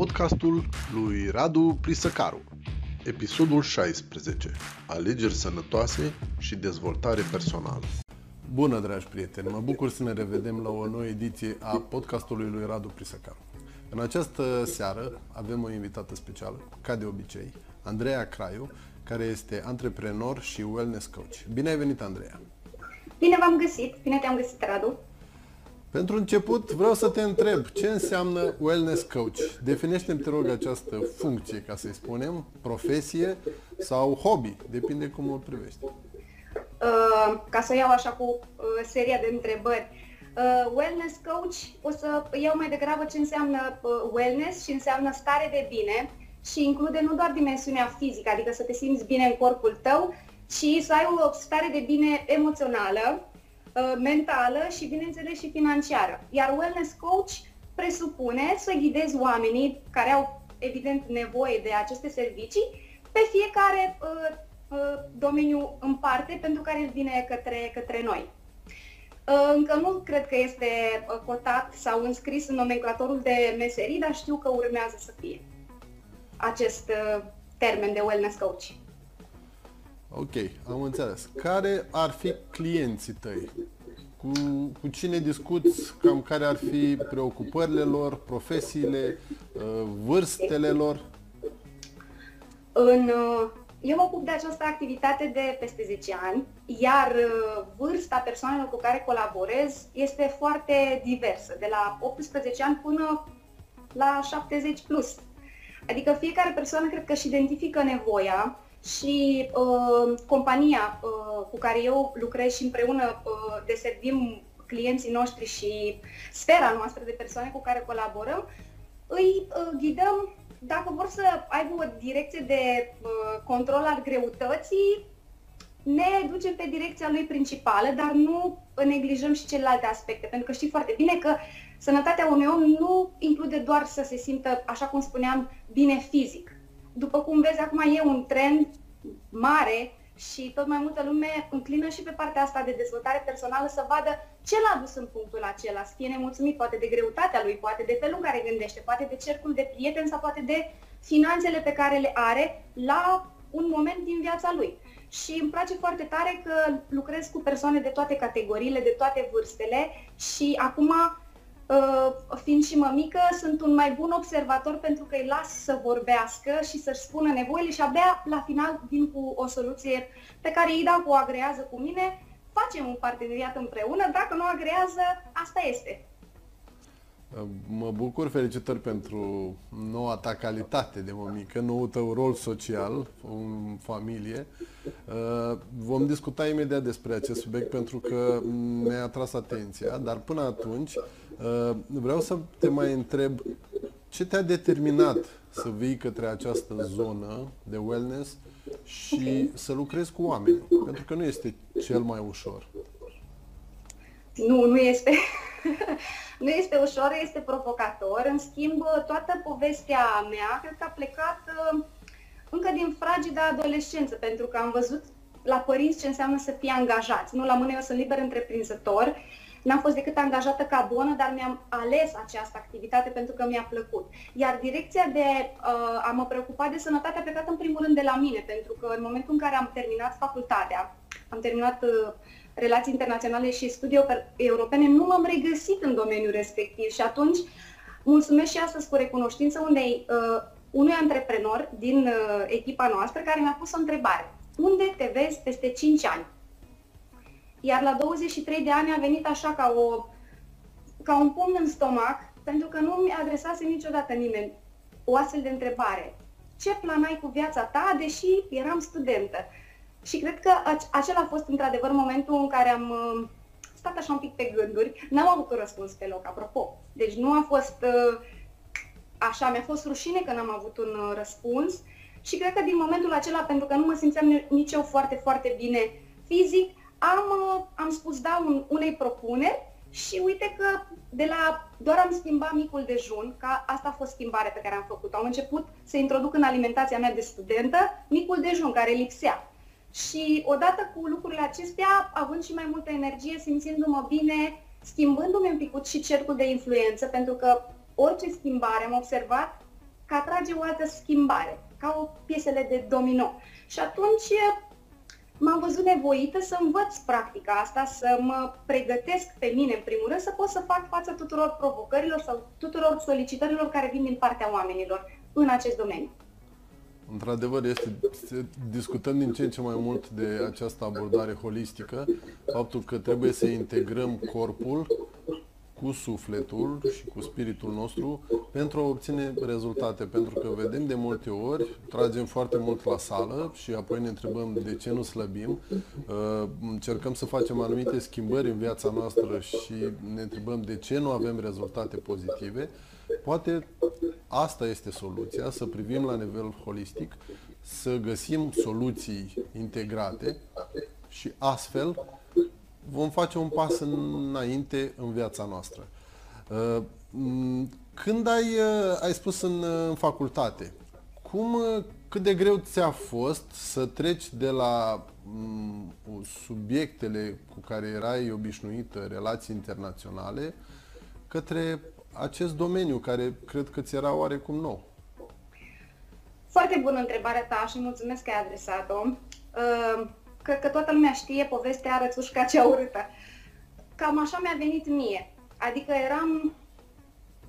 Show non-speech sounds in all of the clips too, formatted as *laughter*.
podcastul lui Radu Prisăcaru, episodul 16, alegeri sănătoase și dezvoltare personală. Bună, dragi prieteni! Mă bucur să ne revedem la o nouă ediție a podcastului lui Radu Prisăcaru. În această seară avem o invitată specială, ca de obicei, Andreea Craiu, care este antreprenor și wellness coach. Bine ai venit, Andreea! Bine v-am găsit! Bine te-am găsit, Radu! Pentru început vreau să te întreb, ce înseamnă wellness coach? Definește-mi, te rog, această funcție, ca să-i spunem, profesie sau hobby, depinde cum o privești. Uh, ca să iau așa cu uh, seria de întrebări. Uh, wellness coach, o să iau mai degrabă ce înseamnă uh, wellness și înseamnă stare de bine și include nu doar dimensiunea fizică, adică să te simți bine în corpul tău, ci să ai o stare de bine emoțională, Uh, mentală și, bineînțeles, și financiară. Iar wellness coach presupune să ghidezi oamenii care au, evident, nevoie de aceste servicii pe fiecare uh, uh, domeniu în parte pentru care el vine către, către noi. Uh, încă nu cred că este uh, cotat sau înscris în nomenclatorul de meserii, dar știu că urmează să fie acest uh, termen de wellness coach. Ok, am înțeles. Care ar fi clienții tăi? Cu, cu cine discuți? Cam care ar fi preocupările lor, profesiile, uh, vârstele lor? În, uh, eu mă ocup de această activitate de peste 10 ani, iar uh, vârsta persoanelor cu care colaborez este foarte diversă, de la 18 ani până la 70 plus. Adică fiecare persoană cred că își identifică nevoia și uh, compania uh, cu care eu lucrez și împreună uh, deservim clienții noștri și sfera noastră de persoane cu care colaborăm, îi uh, ghidăm dacă vor să aibă o direcție de uh, control al greutății, ne ducem pe direcția lui principală, dar nu neglijăm și celelalte aspecte, pentru că știi foarte bine că sănătatea unui om nu include doar să se simtă, așa cum spuneam, bine fizic după cum vezi, acum e un trend mare și tot mai multă lume înclină și pe partea asta de dezvoltare personală să vadă ce l-a dus în punctul acela, să fie nemulțumit poate de greutatea lui, poate de felul în care gândește, poate de cercul de prieteni sau poate de finanțele pe care le are la un moment din viața lui. Și îmi place foarte tare că lucrez cu persoane de toate categoriile, de toate vârstele și acum Uh, fiind și mămică, sunt un mai bun observator pentru că îi las să vorbească și să-și spună nevoile și abia la final vin cu o soluție pe care ei dacă o agrează cu mine, facem un parteneriat împreună, dacă nu agrează, asta este. Mă bucur, felicitări pentru noua ta calitate de mămică, noul tău rol social în familie. Uh, vom discuta imediat despre acest subiect pentru că mi-a atras atenția, dar până atunci uh, vreau să te mai întreb ce te-a determinat să vii către această zonă de wellness și okay. să lucrezi cu oameni, pentru că nu este cel mai ușor. Nu, nu este. *laughs* nu este ușor, este provocator. În schimb, toată povestea mea cred că a plecat uh, încă din fragida adolescență, pentru că am văzut la părinți ce înseamnă să fie angajați. Nu la mână eu sunt liber întreprinzător, n-am fost decât angajată ca bună, dar mi-am ales această activitate pentru că mi-a plăcut. Iar direcția de uh, a mă preocupa de sănătate a plecat în primul rând de la mine, pentru că în momentul în care am terminat facultatea, am terminat uh, relații internaționale și studii europene, nu m-am regăsit în domeniul respectiv și atunci mulțumesc și astăzi cu recunoștință unei, uh, unui antreprenor din uh, echipa noastră care mi-a pus o întrebare. Unde te vezi peste 5 ani? Iar la 23 de ani a venit așa ca, o, ca un pumn în stomac, pentru că nu mi-a adresat niciodată nimeni o astfel de întrebare. Ce plan ai cu viața ta, deși eram studentă? Și cred că acela a fost într-adevăr momentul în care am uh, stat așa un pic pe gânduri. N-am avut un răspuns pe loc, apropo. Deci nu a fost uh, așa, mi-a fost rușine că n-am avut un uh, răspuns și cred că din momentul acela, pentru că nu mă simțeam nici eu foarte, foarte bine fizic, am, am spus da un, unei propuneri și uite că de la doar am schimbat micul dejun, că asta a fost schimbarea pe care am făcut-o. Am început să introduc în alimentația mea de studentă micul dejun care lipsea. Și odată cu lucrurile acestea, având și mai multă energie, simțindu-mă bine, schimbându-mi un pic și cercul de influență, pentru că orice schimbare am observat că atrage o altă schimbare, ca o piesele de domino. Și atunci m-am văzut nevoită să învăț practica asta, să mă pregătesc pe mine, în primul rând, să pot să fac față tuturor provocărilor sau tuturor solicitărilor care vin din partea oamenilor în acest domeniu. Într-adevăr, este, discutăm din ce în ce mai mult de această abordare holistică, faptul că trebuie să integrăm corpul cu sufletul și cu spiritul nostru pentru a obține rezultate. Pentru că vedem de multe ori, tragem foarte mult la sală și apoi ne întrebăm de ce nu slăbim, uh, încercăm să facem anumite schimbări în viața noastră și ne întrebăm de ce nu avem rezultate pozitive. Poate asta este soluția, să privim la nivel holistic, să găsim soluții integrate și astfel vom face un pas înainte în viața noastră. Uh, când ai, uh, ai spus în, uh, în facultate, cum, cât de greu ți-a fost să treci de la um, subiectele cu care erai obișnuită, relații internaționale, către acest domeniu care cred că ți era oarecum nou? Foarte bună întrebarea ta și mulțumesc că ai adresat-o. Uh, cred că toată lumea știe povestea rățușca cea urâtă. Cam așa mi-a venit mie. Adică eram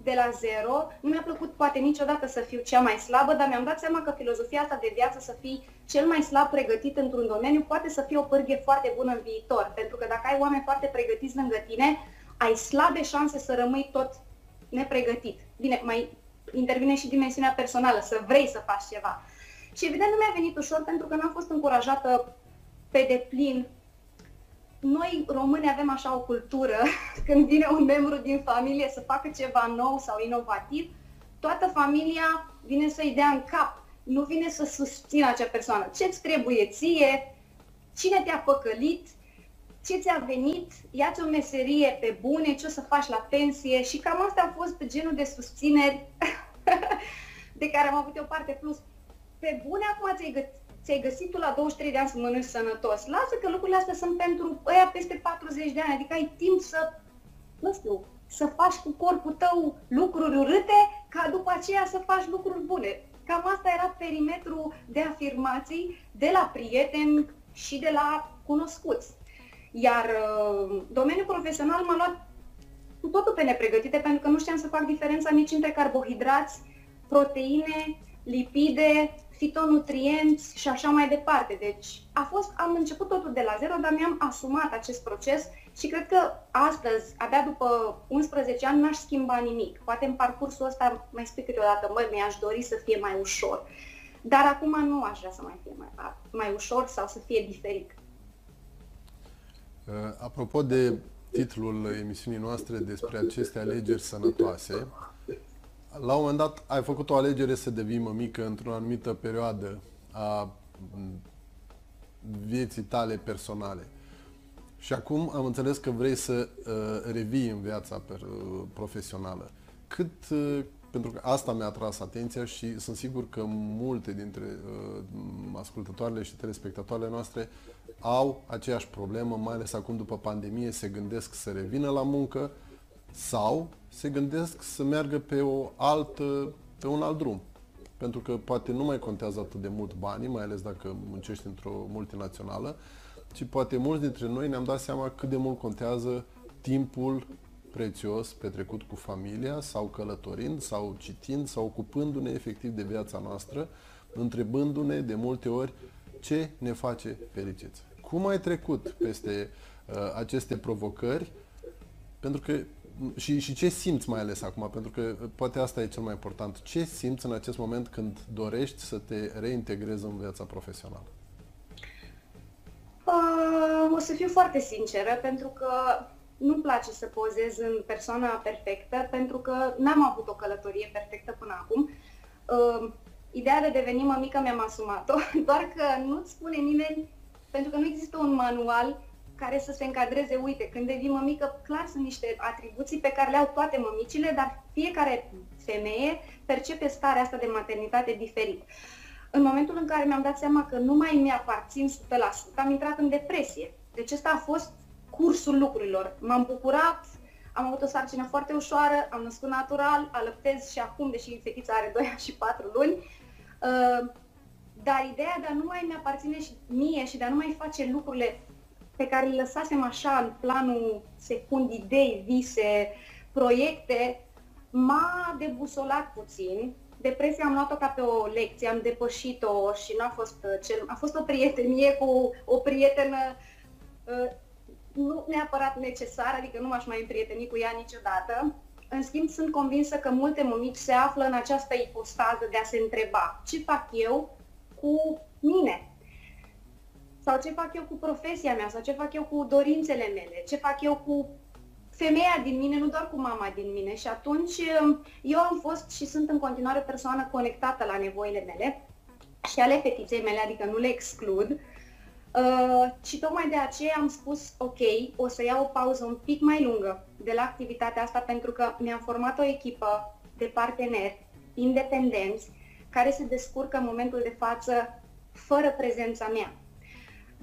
de la zero, nu mi-a plăcut poate niciodată să fiu cea mai slabă, dar mi-am dat seama că filozofia asta de viață să fii cel mai slab pregătit într-un domeniu poate să fie o pârghie foarte bună în viitor. Pentru că dacă ai oameni foarte pregătiți lângă tine, ai slabe șanse să rămâi tot nepregătit. Bine, mai intervine și dimensiunea personală, să vrei să faci ceva. Și evident nu mi-a venit ușor pentru că n-am fost încurajată pe deplin. Noi români avem așa o cultură, *laughs* când vine un membru din familie să facă ceva nou sau inovativ, toată familia vine să-i dea în cap, nu vine să susțină acea persoană. Ce-ți trebuie ție? Cine te-a păcălit? Ce ți-a venit? Ia-ți o meserie pe bune, ce o să faci la pensie? Și cam asta a fost genul de susțineri *laughs* de care am avut o parte plus. Pe bune, acum ți-ai ți-ai găsit tu la 23 de ani să mănânci sănătos. Lasă că lucrurile astea sunt pentru ăia peste 40 de ani, adică ai timp să, nu știu, să faci cu corpul tău lucruri urâte ca după aceea să faci lucruri bune. Cam asta era perimetru de afirmații de la prieteni și de la cunoscuți. Iar uh, domeniul profesional m-a luat cu totul pe nepregătite pentru că nu știam să fac diferența nici între carbohidrați, proteine, lipide, fitonutrienți și așa mai departe. Deci a fost, am început totul de la zero, dar mi-am asumat acest proces și cred că astăzi, abia după 11 ani, n-aș schimba nimic. Poate în parcursul ăsta mai spui câteodată, măi, mi-aș dori să fie mai ușor. Dar acum nu aș vrea să mai fie mai, mai ușor sau să fie diferit. Uh, apropo de titlul emisiunii noastre despre aceste alegeri sănătoase, la un moment dat ai făcut o alegere să devii mămică într-o anumită perioadă a vieții tale personale. Și acum am înțeles că vrei să uh, revii în viața per, uh, profesională. Cât, uh, pentru că asta mi-a atras atenția și sunt sigur că multe dintre uh, ascultătoarele și telespectatoarele noastre au aceeași problemă, mai ales acum după pandemie, se gândesc să revină la muncă sau se gândesc să meargă pe, o altă, pe un alt drum. Pentru că poate nu mai contează atât de mult banii, mai ales dacă muncești într-o multinațională, ci poate mulți dintre noi ne-am dat seama cât de mult contează timpul prețios petrecut cu familia sau călătorind sau citind sau ocupându-ne efectiv de viața noastră, întrebându-ne de multe ori ce ne face fericiți. Cum ai trecut peste uh, aceste provocări? Pentru că și, și ce simți mai ales acum? Pentru că poate asta e cel mai important. Ce simți în acest moment când dorești să te reintegrezi în viața profesională? Uh, o să fiu foarte sinceră, pentru că nu-mi place să pozez în persoana perfectă, pentru că n-am avut o călătorie perfectă până acum. Uh, ideea de deveni mămică mi-am asumat-o, *laughs* doar că nu-ți spune nimeni, pentru că nu există un manual care să se încadreze, uite, când devii mămică, clar sunt niște atribuții pe care le au toate mămicile, dar fiecare femeie percepe starea asta de maternitate diferit. În momentul în care mi-am dat seama că nu mai mi-aparțin 100%, am intrat în depresie. Deci ăsta a fost cursul lucrurilor. M-am bucurat, am avut o sarcină foarte ușoară, am născut natural, alăptez și acum, deși fetița are 2 ani și 4 luni. Uh, dar ideea de a nu mai mi-aparține și mie și de a nu mai face lucrurile pe care le lăsasem așa în planul secund, idei, vise, proiecte, m-a debusolat puțin. Depresia am luat-o ca pe o lecție, am depășit-o și nu a fost uh, cel... A fost o prietenie cu o prietenă uh, nu neapărat necesară, adică nu m-aș mai împrieteni cu ea niciodată. În schimb, sunt convinsă că multe mămici se află în această ipostază de a se întreba ce fac eu cu mine? Sau ce fac eu cu profesia mea? Sau ce fac eu cu dorințele mele? Ce fac eu cu femeia din mine, nu doar cu mama din mine. Și atunci um, eu am fost și sunt în continuare persoană conectată la nevoile mele și ale fetiței mele, adică nu le exclud. Uh, și tocmai de aceea am spus, ok, o să iau o pauză un pic mai lungă de la activitatea asta pentru că mi-am format o echipă de parteneri independenți care se descurcă în momentul de față fără prezența mea.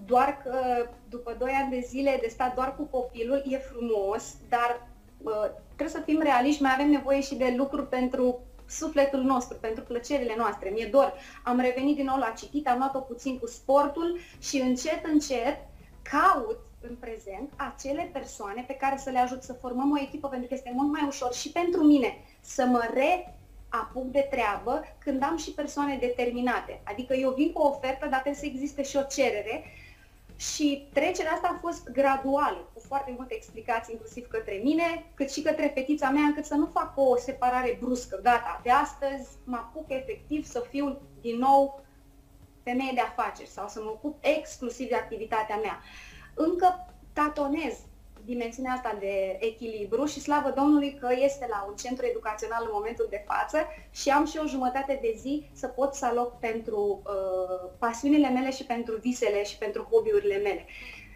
Doar că după 2 ani de zile de stat doar cu copilul e frumos, dar uh, trebuie să fim realiști, mai avem nevoie și de lucruri pentru sufletul nostru, pentru plăcerile noastre. Mi-e dor. Am revenit din nou la citit, am luat-o puțin cu sportul și încet, încet caut în prezent acele persoane pe care să le ajut să formăm o echipă, pentru că este mult mai ușor și pentru mine să mă re apuc de treabă când am și persoane determinate. Adică eu vin cu o ofertă, dar trebuie să existe și o cerere și trecerea asta a fost graduală, cu foarte multe explicații, inclusiv către mine, cât și către fetița mea, încât să nu fac o separare bruscă. Gata, de astăzi mă apuc efectiv să fiu din nou femeie de afaceri sau să mă ocup exclusiv de activitatea mea. Încă tatonez dimensiunea asta de echilibru și slavă Domnului că este la un centru educațional în momentul de față și am și o jumătate de zi să pot să aloc pentru uh, pasiunile mele și pentru visele și pentru hobby-urile mele.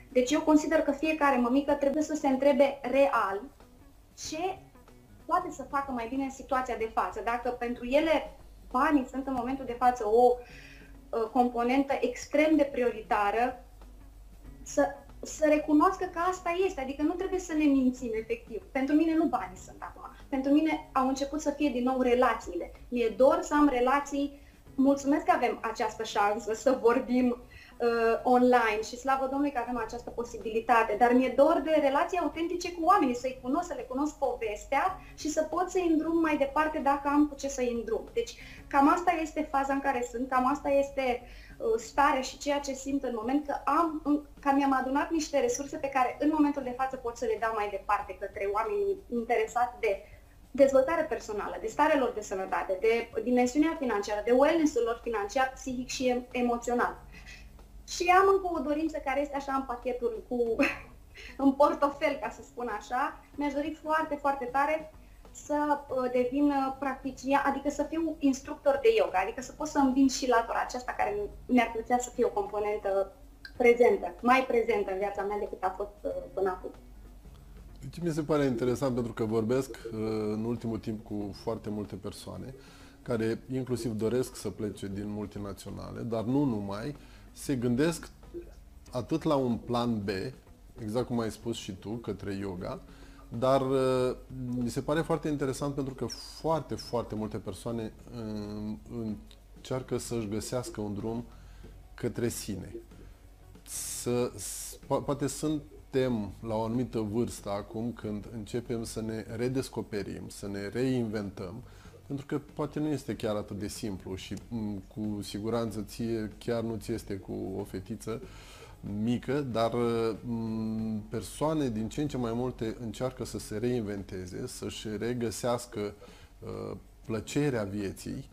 Deci eu consider că fiecare mămică trebuie să se întrebe real ce poate să facă mai bine în situația de față. Dacă pentru ele banii sunt în momentul de față o uh, componentă extrem de prioritară, să să recunoască că asta este, adică nu trebuie să ne mințim efectiv. Pentru mine nu banii sunt acum. Pentru mine au început să fie din nou relațiile. Mi-e dor să am relații, mulțumesc că avem această șansă să vorbim uh, online și slavă Domnului că avem această posibilitate, dar mi-e dor de relații autentice cu oamenii, să-i cunosc, să le cunosc povestea și să pot să-i îndrum mai departe dacă am cu ce să-i îndrum. Deci cam asta este faza în care sunt, cam asta este uh, stare și ceea ce simt în moment că am, că mi-am adunat niște resurse pe care în momentul de față pot să le dau mai departe către oamenii interesați de dezvoltare personală, de starea lor de sănătate, de dimensiunea financiară, de wellness-ul lor financiar, psihic și emoțional. Și am încă o dorință care este așa în pachetul cu, *laughs* în portofel, ca să spun așa. Mi-aș dori foarte, foarte tare să uh, devin uh, practician, adică să fiu instructor de yoga, adică să pot să învin și latura aceasta care mi-ar plăcea să fie o componentă prezentă, mai prezentă în viața mea decât a fost uh, până acum. Deci mi se pare interesant pentru că vorbesc în ultimul timp cu foarte multe persoane care inclusiv doresc să plece din multinaționale, dar nu numai, se gândesc atât la un plan B, exact cum ai spus și tu, către yoga, dar uh, mi se pare foarte interesant pentru că foarte, foarte multe persoane uh, încearcă să-și găsească un drum către sine. Să, poate suntem la o anumită vârstă acum când începem să ne redescoperim, să ne reinventăm, pentru că poate nu este chiar atât de simplu și m, cu siguranță ție chiar nu ți este cu o fetiță mică, dar m, persoane din ce în ce mai multe încearcă să se reinventeze, să-și regăsească uh, plăcerea vieții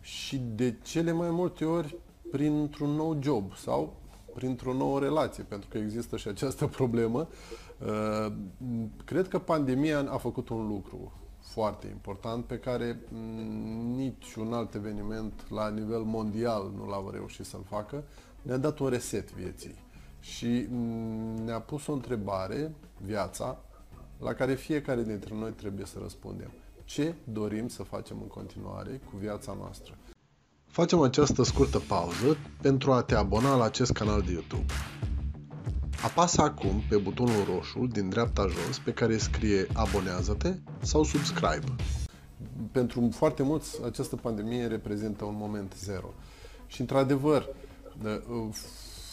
și de cele mai multe ori printr-un nou job sau printr-o nouă relație, pentru că există și această problemă. Uh, cred că pandemia a făcut un lucru foarte important pe care mm, niciun alt eveniment la nivel mondial nu l-a reușit să-l facă. Ne-a dat un reset vieții și mm, ne-a pus o întrebare, viața, la care fiecare dintre noi trebuie să răspundem. Ce dorim să facem în continuare cu viața noastră? Facem această scurtă pauză pentru a te abona la acest canal de YouTube. Apasă acum pe butonul roșu din dreapta jos pe care scrie abonează-te sau subscribe. Pentru foarte mulți, această pandemie reprezintă un moment zero. Și într-adevăr,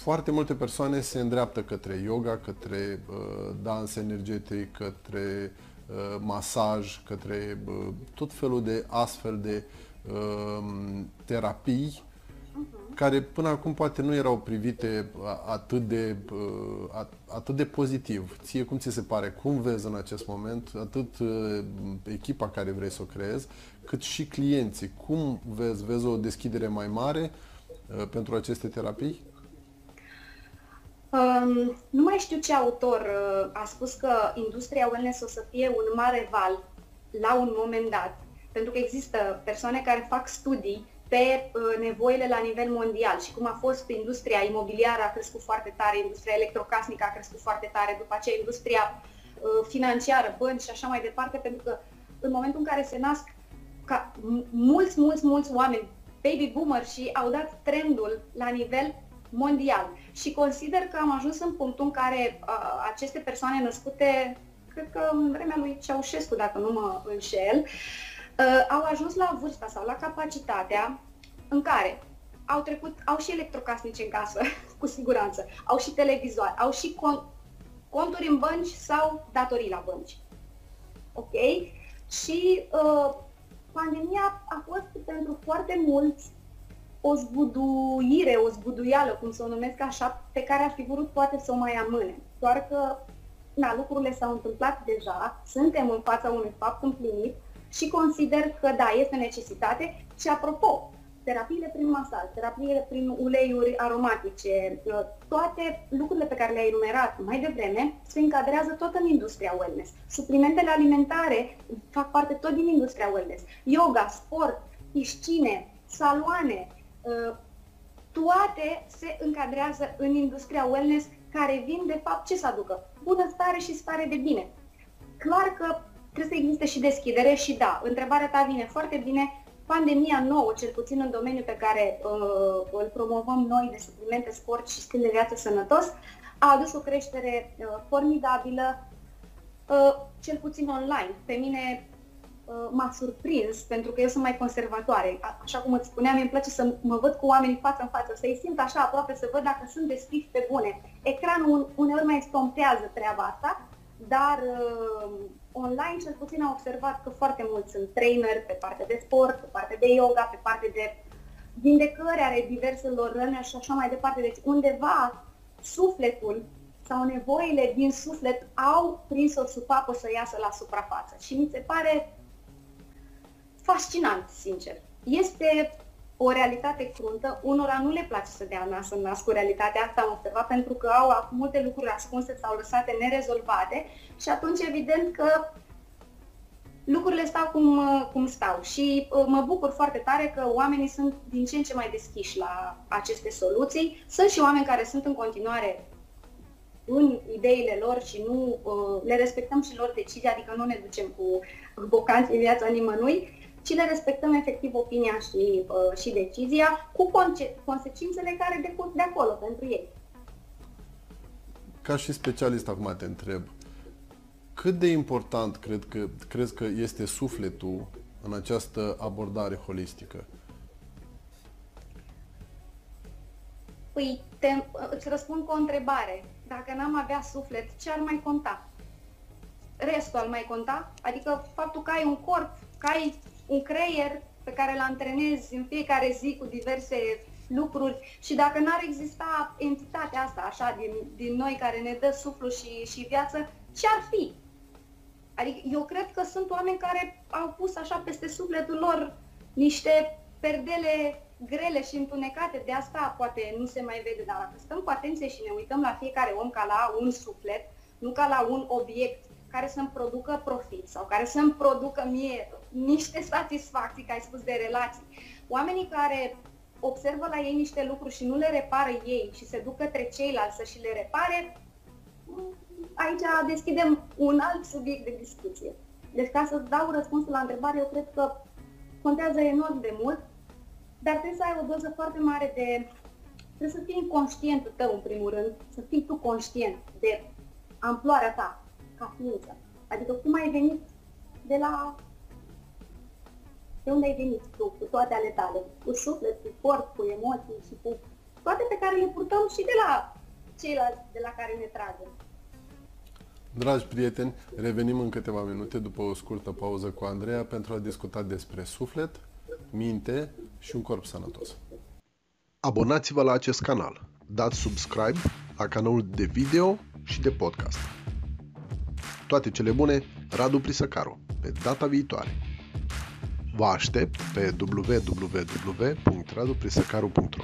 foarte multe persoane se îndreaptă către yoga, către uh, dans energetic, către uh, masaj, către uh, tot felul de astfel de uh, terapii uh-huh. care până acum poate nu erau privite atât de, uh, atât de pozitiv. Ție cum ți se pare? Cum vezi în acest moment atât uh, echipa care vrei să o creezi, cât și clienții? Cum vezi? Vezi o deschidere mai mare uh, pentru aceste terapii? Um, nu mai știu ce autor uh, a spus că industria wellness o să fie un mare val la un moment dat, pentru că există persoane care fac studii pe uh, nevoile la nivel mondial și cum a fost industria imobiliară a crescut foarte tare, industria electrocasnică a crescut foarte tare, după aceea industria uh, financiară, bănci și așa mai departe, pentru că în momentul în care se nasc ca mulți, mulți, mulți oameni, baby boomer și au dat trendul la nivel mondial. Și consider că am ajuns în punctul în care uh, aceste persoane născute, cred că în vremea lui Ceaușescu, dacă nu mă înșel, uh, au ajuns la vârsta sau la capacitatea în care au trecut, au și electrocasnice în casă, *laughs* cu siguranță, au și televizor, au și con- conturi în bănci sau datorii la bănci. Ok? Și uh, pandemia a fost pentru foarte mulți o zbuduire, o zbuduială, cum să o numesc așa, pe care ar fi vrut poate să o mai amâne. Doar că, na, lucrurile s-au întâmplat deja, suntem în fața unui fapt împlinit și consider că, da, este necesitate. Și, apropo, terapiile prin masaj, terapiile prin uleiuri aromatice, toate lucrurile pe care le-ai enumerat mai devreme se încadrează tot în industria wellness. Suplimentele alimentare fac parte tot din industria wellness. Yoga, sport, piscine, saloane, Uh, toate se încadrează în industria wellness care vin de fapt ce să aducă? Bunăstare și stare de bine. Clar că trebuie să existe și deschidere și da, întrebarea ta vine foarte bine. Pandemia nouă, cel puțin în domeniul pe care uh, îl promovăm noi de suplimente, sport și stil de viață sănătos, a adus o creștere uh, formidabilă, uh, cel puțin online. Pe mine Uh, m-a surprins, pentru că eu sunt mai conservatoare. Așa cum îți spuneam, îmi place să mă văd cu oamenii față în față, să-i simt așa aproape, să văd dacă sunt descriși pe bune. Ecranul uneori mai stompează treaba asta, dar uh, online cel puțin am observat că foarte mulți sunt trainer pe partea de sport, pe partea de yoga, pe partea de vindecări ale diverselor răni și așa mai departe. Deci undeva sufletul sau nevoile din suflet au prins o supapă să iasă la suprafață. Și mi se pare fascinant, sincer. Este o realitate cruntă, unora nu le place să dea nas în nas cu realitatea asta, am observat, pentru că au multe lucruri ascunse sau lăsate nerezolvate și atunci evident că lucrurile stau cum, cum stau și uh, mă bucur foarte tare că oamenii sunt din ce în ce mai deschiși la aceste soluții. Sunt și oameni care sunt în continuare în ideile lor și nu uh, le respectăm și lor decizia, adică nu ne ducem cu bocanți în viața nimănui, ci le respectăm efectiv opinia și, uh, și decizia cu conce- consecințele care decurg de acolo pentru ei. Ca și specialist acum te întreb, cât de important cred că, crezi că este sufletul în această abordare holistică? Păi, te, îți răspund cu o întrebare. Dacă n-am avea suflet, ce ar mai conta? Restul ar mai conta? Adică faptul că ai un corp, că ai un creier pe care îl antrenezi în fiecare zi cu diverse lucruri și dacă n-ar exista entitatea asta, așa, din, din noi care ne dă suflu și, și viață, ce ar fi? Adică eu cred că sunt oameni care au pus așa peste sufletul lor niște perdele grele și întunecate, de asta poate nu se mai vede, dar dacă stăm cu atenție și ne uităm la fiecare om ca la un suflet, nu ca la un obiect care să-mi producă profit sau care să-mi producă mie niște satisfacții, ca ai spus, de relații. Oamenii care observă la ei niște lucruri și nu le repară ei și se duc către ceilalți să și le repare, aici deschidem un alt subiect de discuție. Deci ca să dau răspunsul la întrebare, eu cred că contează enorm de mult, dar trebuie să ai o doză foarte mare de trebuie să fii inconștientul tău, în primul rând, să fii tu conștient de amploarea ta ca ființă. Adică cum ai venit de la... De unde ai venit tu, cu toate ale tale, cu suflet, cu corp, cu emoții și cu toate pe care le purtăm și de la ceilalți de la care ne tragem. Dragi prieteni, revenim în câteva minute după o scurtă pauză cu Andreea pentru a discuta despre suflet, minte și un corp sănătos. Abonați-vă la acest canal, dați subscribe la canalul de video și de podcast. Toate cele bune, Radu Prisăcaru, pe data viitoare. Vă aștept pe www.raduprisăcaru.ro